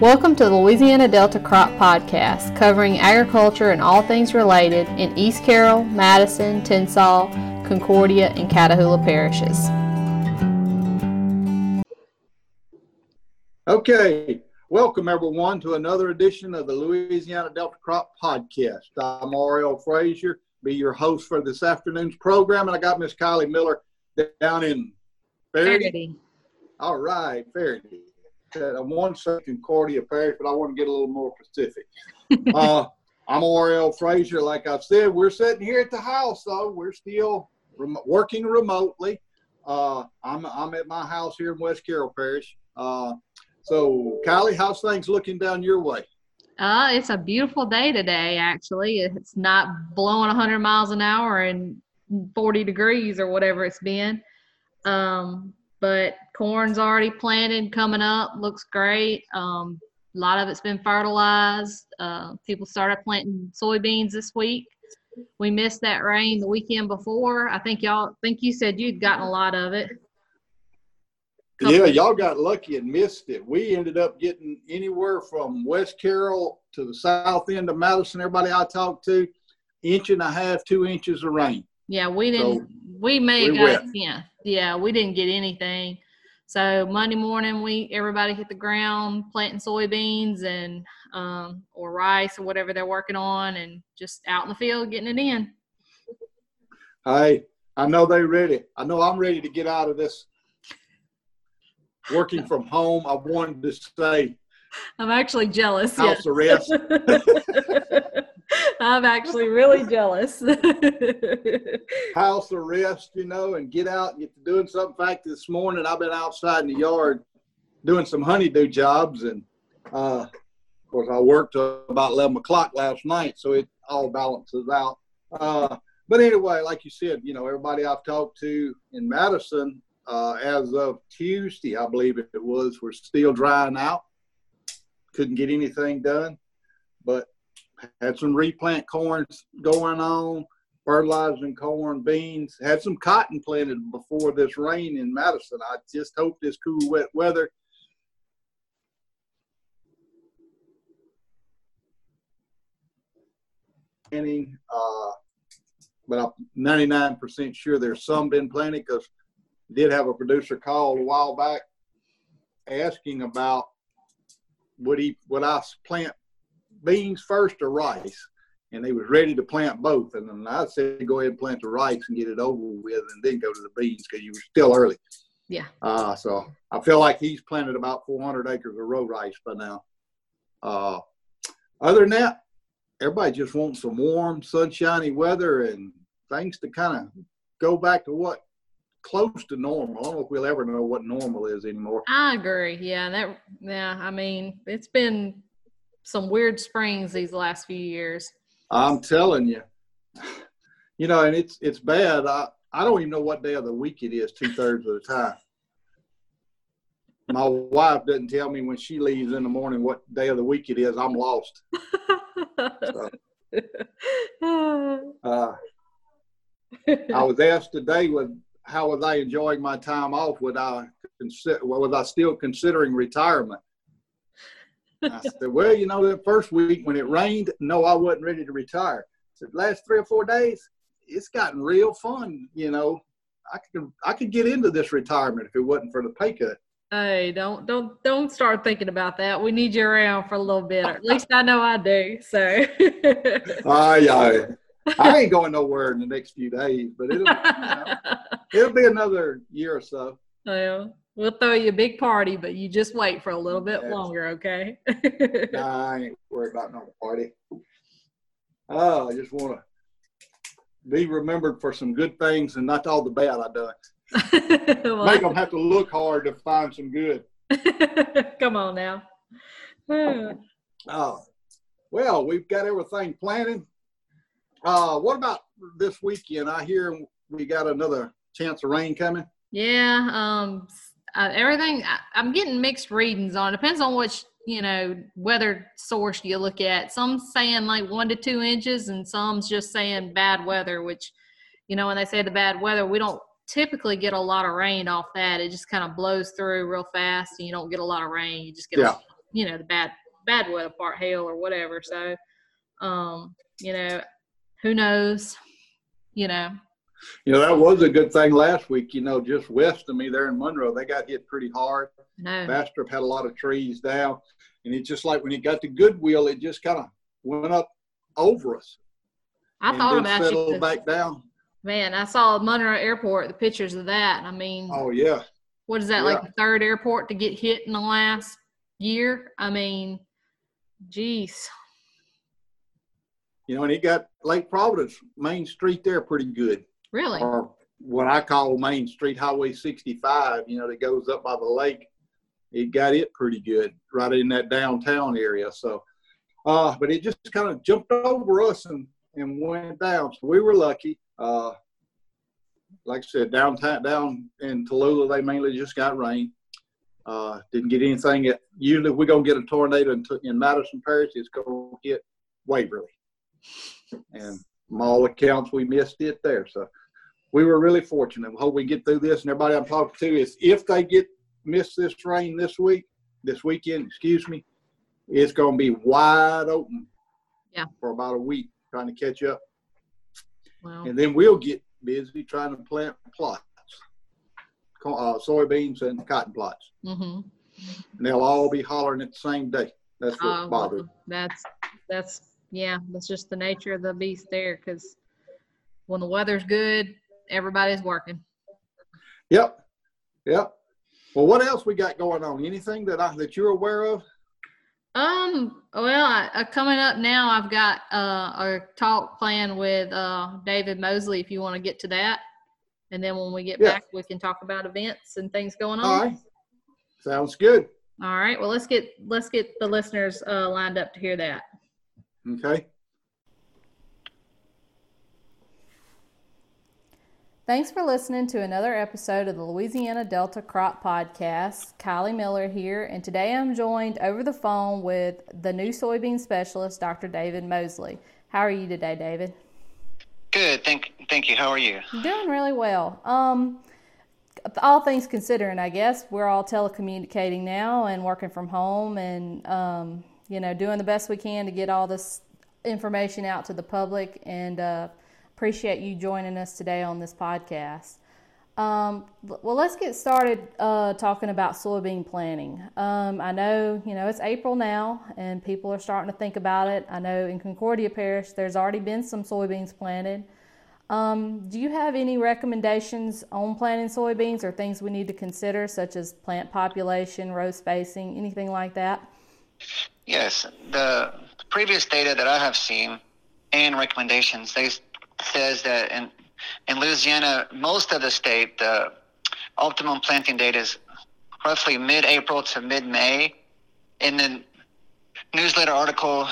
Welcome to the Louisiana Delta Crop Podcast, covering agriculture and all things related in East Carroll, Madison, Tensas, Concordia, and Catahoula parishes. Okay, welcome everyone to another edition of the Louisiana Delta Crop Podcast. I'm RL Frazier, be your host for this afternoon's program, and I got Miss Kylie Miller down in Ferriday. All right, Ferriday that I want to Concordia Parish, but I want to get a little more specific. uh, I'm RL Frazier. Like I've said, we're sitting here at the house, though. We're still rem- working remotely. Uh, I'm, I'm at my house here in West Carroll Parish. Uh, so, Kylie, how's things looking down your way? Uh, it's a beautiful day today, actually. It's not blowing 100 miles an hour and 40 degrees or whatever it's been. Um, but corn's already planted, coming up, looks great. Um, a lot of it's been fertilized. Uh, people started planting soybeans this week. We missed that rain the weekend before. I think y'all think you said you'd gotten a lot of it. Couple yeah, y'all got lucky and missed it. We ended up getting anywhere from West Carroll to the south end of Madison. Everybody I talked to, inch and a half, two inches of rain. Yeah, we didn't. So we may have got yeah, yeah. We didn't get anything. So Monday morning, we everybody hit the ground planting soybeans and um, or rice or whatever they're working on, and just out in the field getting it in. Hey, I know they're ready. I know I'm ready to get out of this working from home. I wanted to say. I'm actually jealous. House yes. arrest. I'm actually really jealous. House arrest, you know, and get out and get to doing something. In fact, this morning I've been outside in the yard doing some honeydew jobs, and uh, of course I worked about 11 o'clock last night, so it all balances out. Uh, but anyway, like you said, you know, everybody I've talked to in Madison, uh, as of Tuesday, I believe it was, were still drying out. Couldn't get anything done. But had some replant corns going on, fertilizing corn, beans, had some cotton planted before this rain in Madison. I just hope this cool, wet weather. Uh, but I'm 99% sure there's some been planted because did have a producer call a while back asking about would he would I plant beans first or rice? And they was ready to plant both. And then I said, go ahead and plant the rice and get it over with and then go to the beans because you were still early. Yeah. Uh, so I feel like he's planted about 400 acres of row rice by now. Uh, other than that, everybody just wants some warm, sunshiny weather and things to kind of go back to what close to normal. I don't know if we'll ever know what normal is anymore. I agree. Yeah, that yeah. I mean, it's been some weird springs these last few years. I'm telling you, you know, and it's it's bad. I I don't even know what day of the week it is two thirds of the time. My wife doesn't tell me when she leaves in the morning what day of the week it is. I'm lost. so, uh, I was asked today, "Was how was I enjoying my time off? Would I consider? Was I still considering retirement?" I said, well, you know, the first week when it rained, no, I wasn't ready to retire. I said, last three or four days, it's gotten real fun. You know, I could I could get into this retirement if it wasn't for the pay cut. Hey, don't don't don't start thinking about that. We need you around for a little bit, at least I know I do. So. uh, yeah. I ain't going nowhere in the next few days, but it'll you know, it'll be another year or so. Well, We'll throw you a big party, but you just wait for a little bit yeah. longer, okay? nah, I ain't worried about no party. Oh, I just want to be remembered for some good things and not all the bad I done. well, Make them have to look hard to find some good. Come on now. oh, well, we've got everything planning. Uh, what about this weekend? I hear we got another chance of rain coming. Yeah, um, uh, everything I, am getting mixed readings on. It depends on which you know weather source you look at. Some saying like one to two inches, and some's just saying bad weather. Which you know when they say the bad weather, we don't typically get a lot of rain off that. It just kind of blows through real fast, and you don't get a lot of rain. You just get yeah. you know the bad bad weather part, hail or whatever. So, um, you know, who knows? You know. You know that was a good thing last week. You know, just west of me there in Monroe, they got hit pretty hard. No. Bastrop had a lot of trees down, and it's just like when it got to Goodwill, it just kind of went up over us. I thought about settled you. back down. Man, I saw Monroe Airport, the pictures of that. I mean, Oh yeah, what is that, like the third airport to get hit in the last year? I mean, geez. you know, and it got Lake Providence Main Street there pretty good, Really? or what I call Main Street Highway 65. You know, that goes up by the lake. It got it pretty good right in that downtown area. So, uh, but it just kind of jumped over us and and went down. So we were lucky. Uh, like I said, downtown down in Tallulah, they mainly just got rain. Uh, didn't get anything. That, usually, we're gonna get a tornado in, in Madison Parish, it's gonna hit Waverly. And from all accounts, we missed it there. So we were really fortunate. We hope we get through this. And everybody I'm talking to is if they get miss this rain this week, this weekend, excuse me, it's gonna be wide open. Yeah. For about a week, trying to catch up, Well, and then we'll get busy trying to plant plots, uh, soybeans and cotton plots, mm-hmm. and they'll all be hollering at the same day. That's what Uh, bothers. that's that's yeah, that's just the nature of the beast there. Because when the weather's good, everybody's working. Yep. Yep. Well, what else we got going on? Anything that I, that you're aware of? Um. Well, I, uh, coming up now, I've got uh, a talk planned with uh, David Moseley. If you want to get to that, and then when we get Yeah. back, we can talk about events and things going on. All right. Sounds good. All right. Well, let's get let's get the listeners uh, lined up to hear that. Okay. Thanks for listening to another episode of the Louisiana Delta Crop Podcast. Kylie Miller here, and today I'm joined over the phone with the new soybean specialist, Dr. David Moseley. How are you today, David? Good, thank thank you. How are you? Doing really well. Um, all things considering, I guess we're all telecommunicating now and working from home, and um, you know, doing the best we can to get all this information out to the public. And uh, appreciate you joining us today on this podcast. Um, well, let's get started uh, talking about soybean planting. Um, I know, you know, it's April now, and people are starting to think about it. I know in Concordia Parish, there's already been some soybeans planted. Um, do you have any recommendations on planting soybeans or things we need to consider, such as plant population, row spacing, anything like that? Yes, the previous data that I have seen and recommendations they says that in in Louisiana, most of the state, the optimum planting date is roughly mid-April to mid-May. In the newsletter article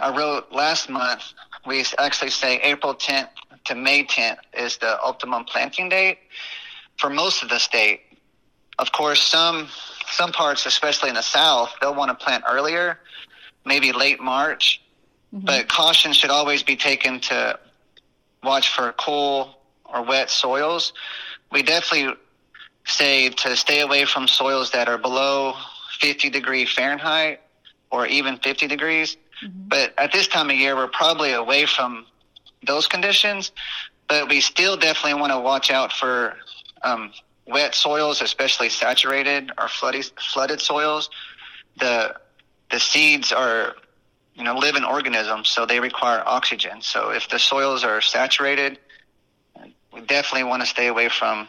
I wrote last month, we actually say April 10th to May 10th is the optimum planting date for most of the state. Of course, some some parts, especially in the south, they'll want to plant earlier, maybe late March. But caution should always be taken to watch for cool or wet soils. We definitely say to stay away from soils that are below 50 degree Fahrenheit or even 50 degrees. But at this time of year, we're probably away from those conditions. But we still definitely want to watch out for um, wet soils, especially saturated or flooded, flooded soils. The the seeds are you know living organisms, so they require oxygen. So if the soils are saturated, we definitely want to stay away from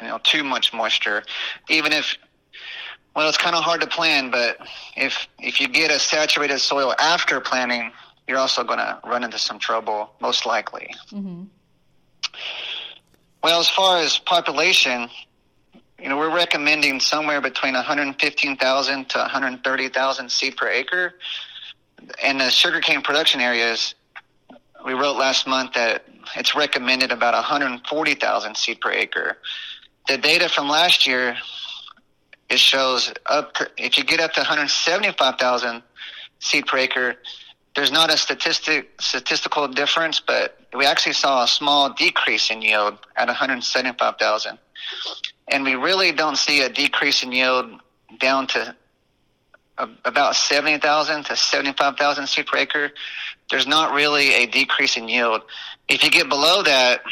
you know too much moisture. Even if well, it's kind of hard to plan, but if if you get a saturated soil after planting, you're also going to run into some trouble, most likely. Mm-hmm. Well, as far as population, you know, we're recommending somewhere between 115,000 to 130,000 seed per acre. And the sugarcane production areas, we wrote last month that it's recommended about 140,000 seed per acre. The data from last year, it shows up if you get up to 175,000 seed per acre, there's not a statistic statistical difference, but we actually saw a small decrease in yield at 175,000. And we really don't see a decrease in yield down to about 70,000 to 75,000 seed per acre, there's not really a decrease in yield. If you get below that,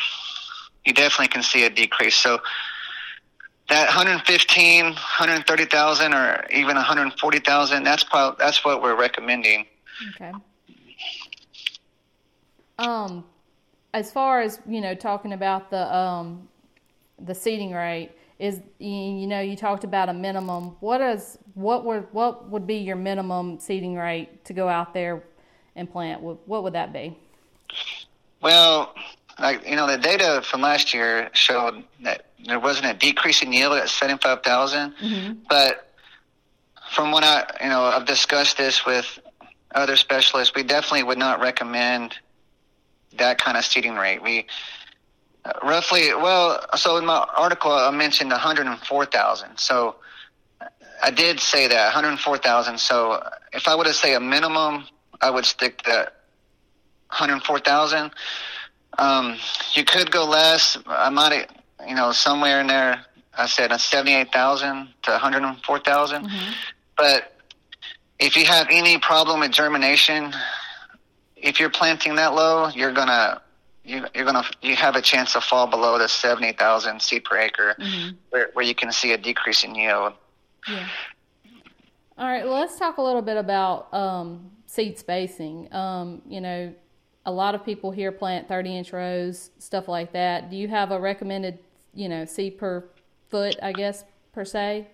you definitely can see a decrease. So that 115, 130,000 or even 140,000, that's probably, that's what we're recommending. Okay. Um, as far as you know, talking about the um, the seeding rate is you know you talked about a minimum. What is what would what would be your minimum seeding rate to go out there and plant? What would that be? Well, like you know, the data from last year showed that there wasn't a decrease in yield at seventy five thousand, mm mm-hmm. but from what I you know I've discussed this with other specialists, we definitely would not recommend that kind of seeding rate. We roughly, well, so in my article I mentioned 104,000. So I did say that 104,000. So if I were to say a minimum, I would stick to 104,000. Um, you could go less. I might, you know, somewhere in there. I said a 78,000 to 104,000. Mm-hmm. But if you have any problem with germination, if you're planting that low, you're gonna you, you're gonna you have a chance to fall below the seventy thousand seed per acre, mm-hmm. where where you can see a decrease in yield. Yeah. All right. Well, let's talk a little bit about um, seed spacing. Um, you know, a lot of people here plant thirty inch rows, stuff like that. Do you have a recommended, you know, seed per foot? I guess per se.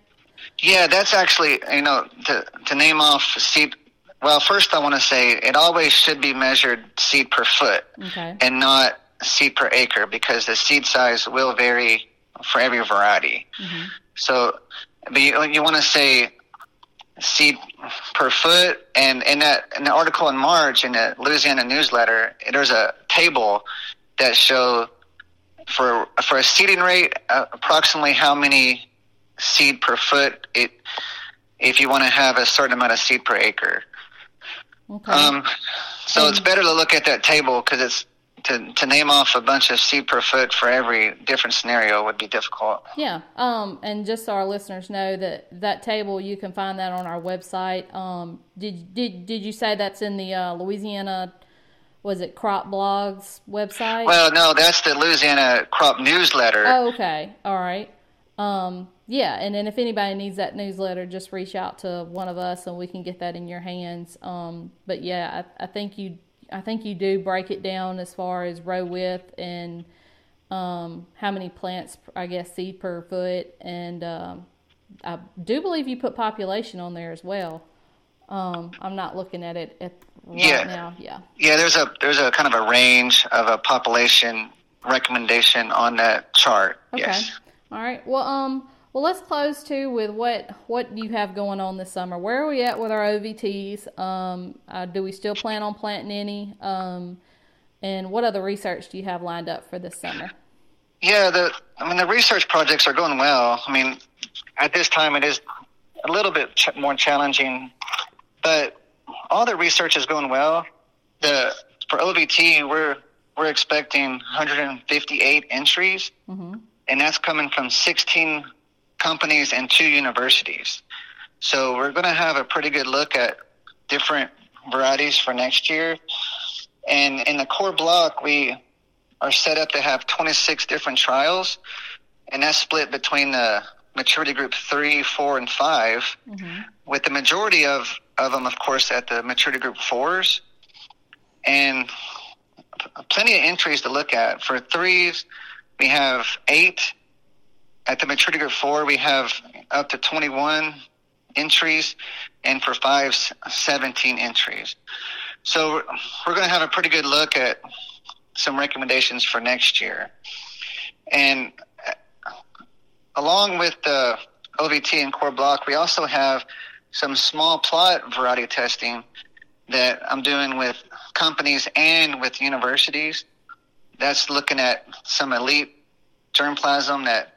Yeah, that's actually you know to to name off seed well, first I want to say it always should be measured seed per foot okay. and not seed per acre because the seed size will vary for every variety. Mm-hmm. So, but you, you want to say seed per foot, and in that in the article in March in the Louisiana newsletter, there's a table that show for for a seeding rate uh, approximately how many seed per foot it if you want to have a certain amount of seed per acre. Okay. Um, so it's better to look at that table because it's to, to name off a bunch of seed per foot for every different scenario would be difficult. Yeah. Um, and just so our listeners know that that table you can find that on our website. Um, did did did you say that's in the uh, Louisiana? Was it Crop Blogs website? Well, no, that's the Louisiana Crop Newsletter. Oh, okay. All right. Um, yeah, and then if anybody needs that newsletter, just reach out to one of us and we can get that in your hands. Um, but yeah, I, I, think you, I think you do break it down as far as row width and um, how many plants, I guess, seed per foot, and um, I do believe you put population on there as well. Um, I'm not looking at it at right yeah. now. Yeah. Yeah, there's a there's a kind of a range of a population recommendation on that chart. Okay. Yes. All right. Well, um, well, let's close too with what what you have going on this summer. Where are we at with our OVTs? Um, uh, do we still plan on planting any? Um, and what other research do you have lined up for this summer? Yeah, the I mean the research projects are going well. I mean, at this time it is a little bit ch- more challenging, but all the research is going well. The for OVT we're we're expecting 158 entries, mm-hmm. And that's coming from 16 companies and two universities. So we're going to have a pretty good look at different varieties for next year. And in the core block, we are set up to have 26 different trials, and that's split between the maturity group three, four, and 5 mm-hmm. with the majority of, of them, of course, at the maturity group fours. And plenty of entries to look at. For threes, we have eight at the maturity group four, we have up to 21 entries, and for five, 17 entries. So we're going to have a pretty good look at some recommendations for next year. And uh, along with the OVT and core block, we also have some small plot variety testing that I'm doing with companies and with universities. That's looking at some elite germplasm that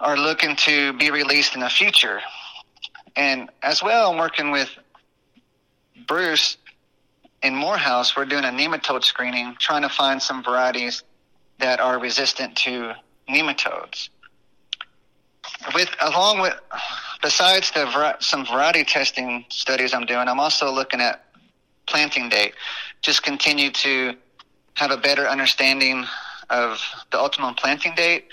are looking to be released in the future. And as well, I'm working with Bruce in Morehouse. We're doing a nematode screening, trying to find some varieties that are resistant to nematodes. With along with besides the some variety testing studies I'm doing, I'm also looking at planting date. Just continue to have a better understanding of the optimum planting date.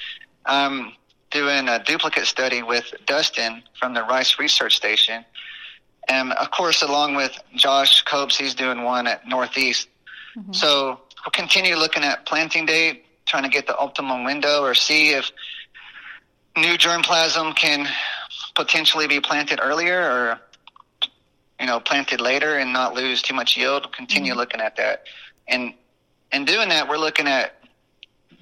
I'm doing a duplicate study with Dustin from the Rice Research Station. And of course, along with Josh Copes, he's doing one at Northeast. Mm-hmm. So we'll continue looking at planting date, trying to get the optimum window or see if new germplasm can potentially be planted earlier or you know planted later and not lose too much yield continue mm-hmm. looking at that and in doing that we're looking at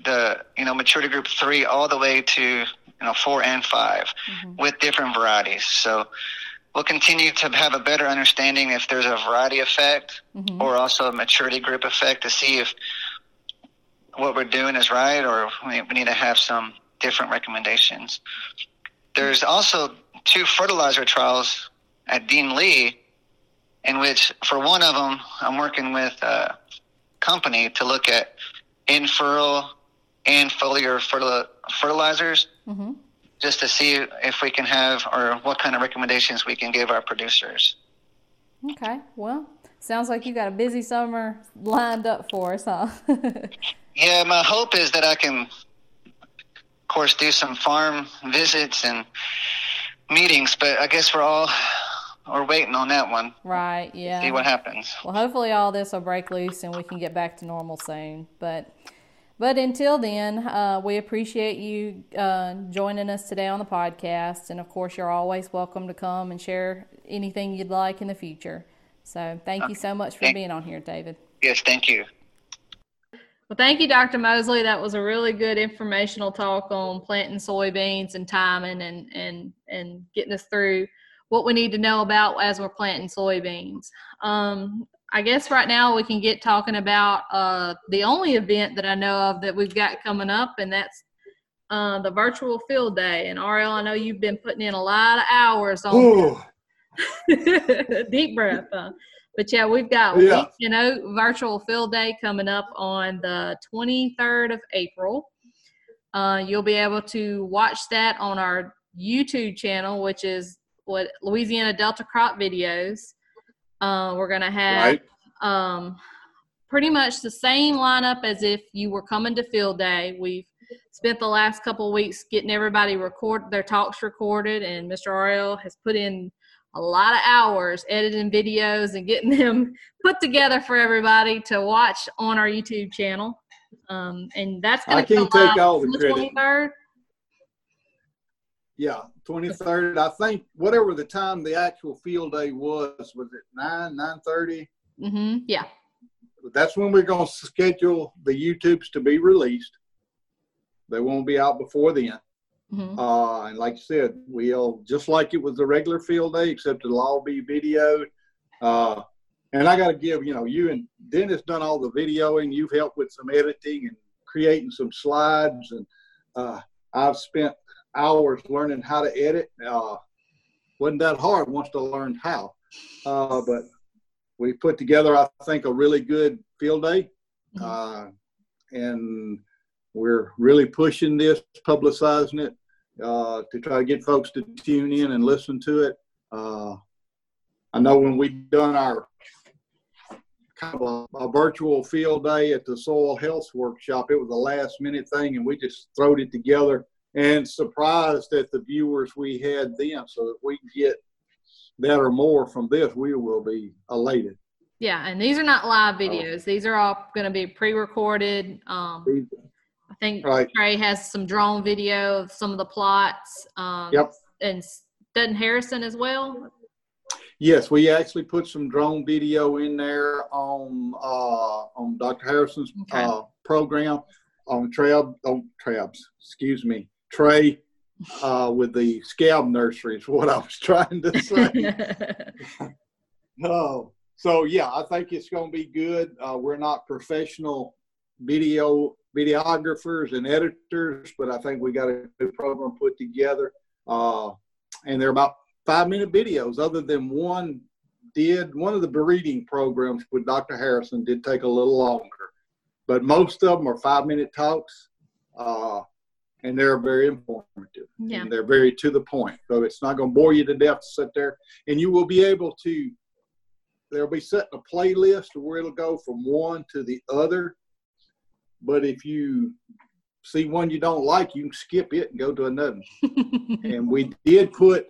the you know maturity group three all the way to you know four and 5 mm-hmm. with different varieties so we'll continue to have a better understanding if there's a variety effect mm-hmm. or also a maturity group effect to see if what we're doing is right or we need to have some different recommendations. There's also two fertilizer trials at Dean Lee, in which for one of them, I'm working with a company to look at in-furrow and foliar fertilizers, mm-hmm. just to see if we can have or what kind of recommendations we can give our producers. Okay, well, sounds like you got a busy summer lined up for us, huh? yeah, my hope is that I can of course, do some farm visits and meetings, but I guess we're all we're waiting on that one. Right. Yeah. See what happens. Well, hopefully all this will break loose and we can get back to normal soon. But but until then, uh, we appreciate you uh, joining us today on the podcast, and of course, you're always welcome to come and share anything you'd like in the future. So, thank okay. you so much for thank- being on here, David. Yes, thank you. Well, thank you, Dr. Moseley. That was a really good informational talk on planting soybeans and timing and and and getting us through what we need to know about as we're planting soybeans. Um, I guess right now we can get talking about uh, the only event that I know of that we've got coming up, and that's uh, the virtual field day. And RL, I know you've been putting in a lot of hours on. deep breath. Huh? But yeah, we've got yeah. you know virtual field day coming up on the 23rd of April. Uh, you'll be able to watch that on our YouTube channel, which is what Louisiana Delta Crop Videos. Uh, we're gonna have right. um, pretty much the same lineup as if you were coming to field day. We've spent the last couple of weeks getting everybody record their talks recorded, and Mr. RL has put in a lot of hours editing videos and getting them put together for everybody to watch on our YouTube channel. Um, and that's going to come take all the, the credit. 23rd. Yeah, 23rd. I think whatever the time the actual field day was, was it 9, 9.30? Mm-hmm, yeah. That's when we're going to schedule the YouTubes to be released. They won't be out before then. Mm-hmm. Uh, and like I said, we'll just like it was the regular field day, except it'll all be videoed. Uh, and I got to give, you know, you and Dennis done all the videoing. You've helped with some editing and creating some slides. And uh, I've spent hours learning how to edit. Uh, wasn't that hard once to learn how. Uh, but we put together, I think, a really good field day. Mm-hmm. Uh, and we're really pushing this, publicizing it uh, to try to get folks to tune in and listen to it. Uh, I know when we done our kind of a, a, virtual field day at the soil health workshop, it was a last minute thing, and we just throwed it together and surprised at the viewers we had then. So if we get that or more from this, we will be elated. Yeah, and these are not live videos. These are all going to be pre-recorded. Um, I think right. Trey has some drone video of some of the plots. Um, yep. And doesn't Harrison as well? Yes, we actually put some drone video in there on uh, on Dr. Harrison's okay. uh, program on Treb on Trebs, excuse me, Trey uh, with the scab nursery is what I was trying to say. oh, so yeah, I think it's going to be good. Uh, we're not professional video videographers and editors, but I think we got a new program put together. Uh, and they're about five minute videos, other than one did, one of the breeding programs with Dr. Harrison did take a little longer, but most of them are five minute talks. Uh, and they're very informative. Yeah. And they're very to the point. So it's not going to bore you to death to sit there. And you will be able to, they'll be setting a playlist where it'll go from one to the other. But if you see one you don't like, you can skip it and go to another. and we did put,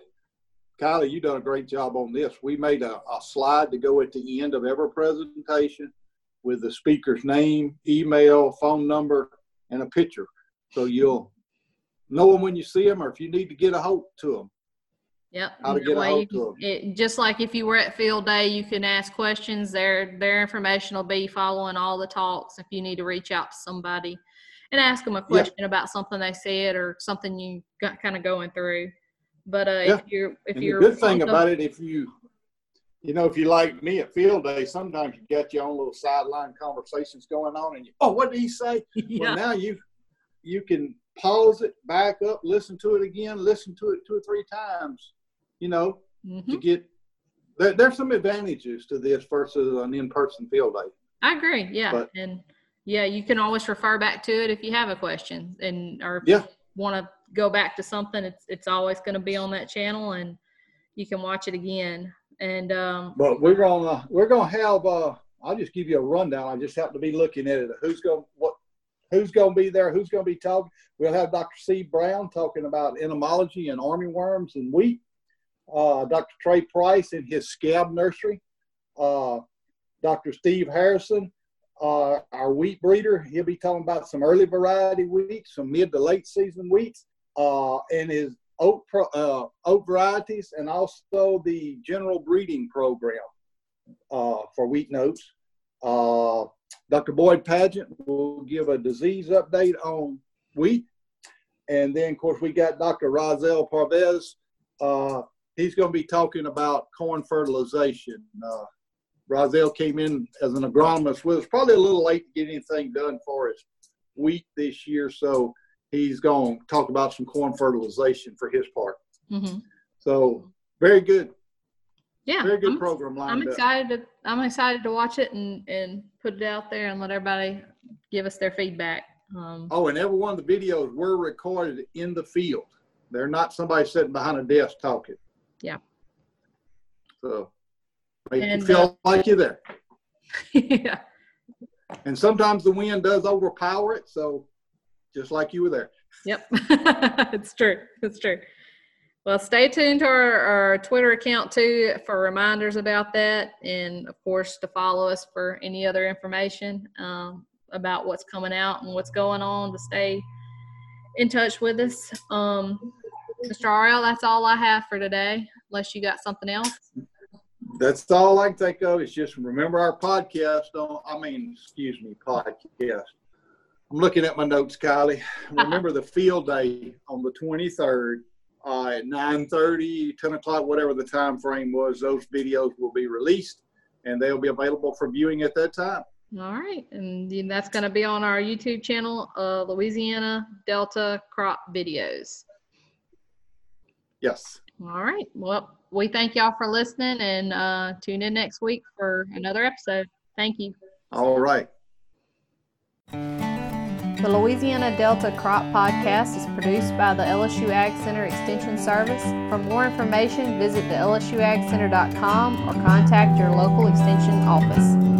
Kylie, you done a great job on this. We made a, a slide to go at the end of every presentation with the speaker's name, email, phone number, and a picture. So you'll know them when you see them, or if you need to get a hold to them. Yep. How to get a hold to 'em. can- it- just like if you were at field day, you can ask questions. Their their information will be following all the talks. If you need to reach out to somebody and ask them a question about something they said or something you got kind of going through. But uh, Yeah. if you're if and you're the good thing on the- about it, if you, you know, if you like me at field day, sometimes you got your own little sideline conversations going on, and you, oh, what did he say? yeah, Well, now you you can pause it, back up, listen to it again, listen to it two or three times, you know, mhm. to get. There, there's some advantages to this versus an in-person field day. I agree. Yeah, But- and yeah, you can always refer back to it if you have a question and or Yeah. want to go back to something. It's it's always going to be on that channel, and you can watch it again. And um, But we're gonna we're gonna have. Uh, I'll just give you a rundown. I just happen to be looking at it. Who's going what? Who's going to be there? Who's going to be talking? We'll have Dr. Sebe Brown talking about entomology and armyworms and wheat. Uh, Dr. Trey Price in his scab nursery. Uh, Dr. Steve Harrison, uh, our wheat breeder. He'll be talking about some early variety wheat, some mid to late season wheats, uh, and his oat pro, uh, oat varieties, and also the general breeding program uh, for wheat notes. Dr. Boyd Padgett will give a disease update on wheat, and then of course we got Dr. Rasel Parvez. Uh, he's going to be talking about corn fertilization. Uh, Rasel came in as an agronomist with us, probably a little late to get anything done for his wheat this year, so he's going to talk about some corn fertilization for his part. mhm. So very good, yeah, very good I'm- program I'm lined up. excited to I'm excited to watch it and and put it out there and let everybody give us their feedback. Um, Oh, and every one of the videos were recorded in the field. They're not somebody sitting behind a desk talking. Yeah. So make And, you feel like you're there. yeah, And sometimes the wind does overpower it, so just like you were there. yep, it's true. It's true. Well, stay tuned to our, our Twitter account too for reminders about that, and of course to follow us for any other information um, about what's coming out and what's going on to stay in touch with us. Um, Mr. RL, that's all I have for today, unless you got something else. That's all I can think of is just remember our podcast on, I mean, excuse me, podcast. I'm looking at my notes, Kylie. Remember the field day on the 23rd uh, at 9:30, 10 o'clock, whatever the time frame was. Those videos will be released and they'll be available for viewing at that time. All right, and that's going to be on our YouTube channel, uh, Louisiana Delta Crop Videos. Yes. All right, well, we thank y'all for listening and uh, tune in next week for another episode. Thank you. All right. The Louisiana Delta Crop Podcast is produced by the LSU Ag Center Extension Service. For more information, visit the lsuagcenter.com or contact your local extension office.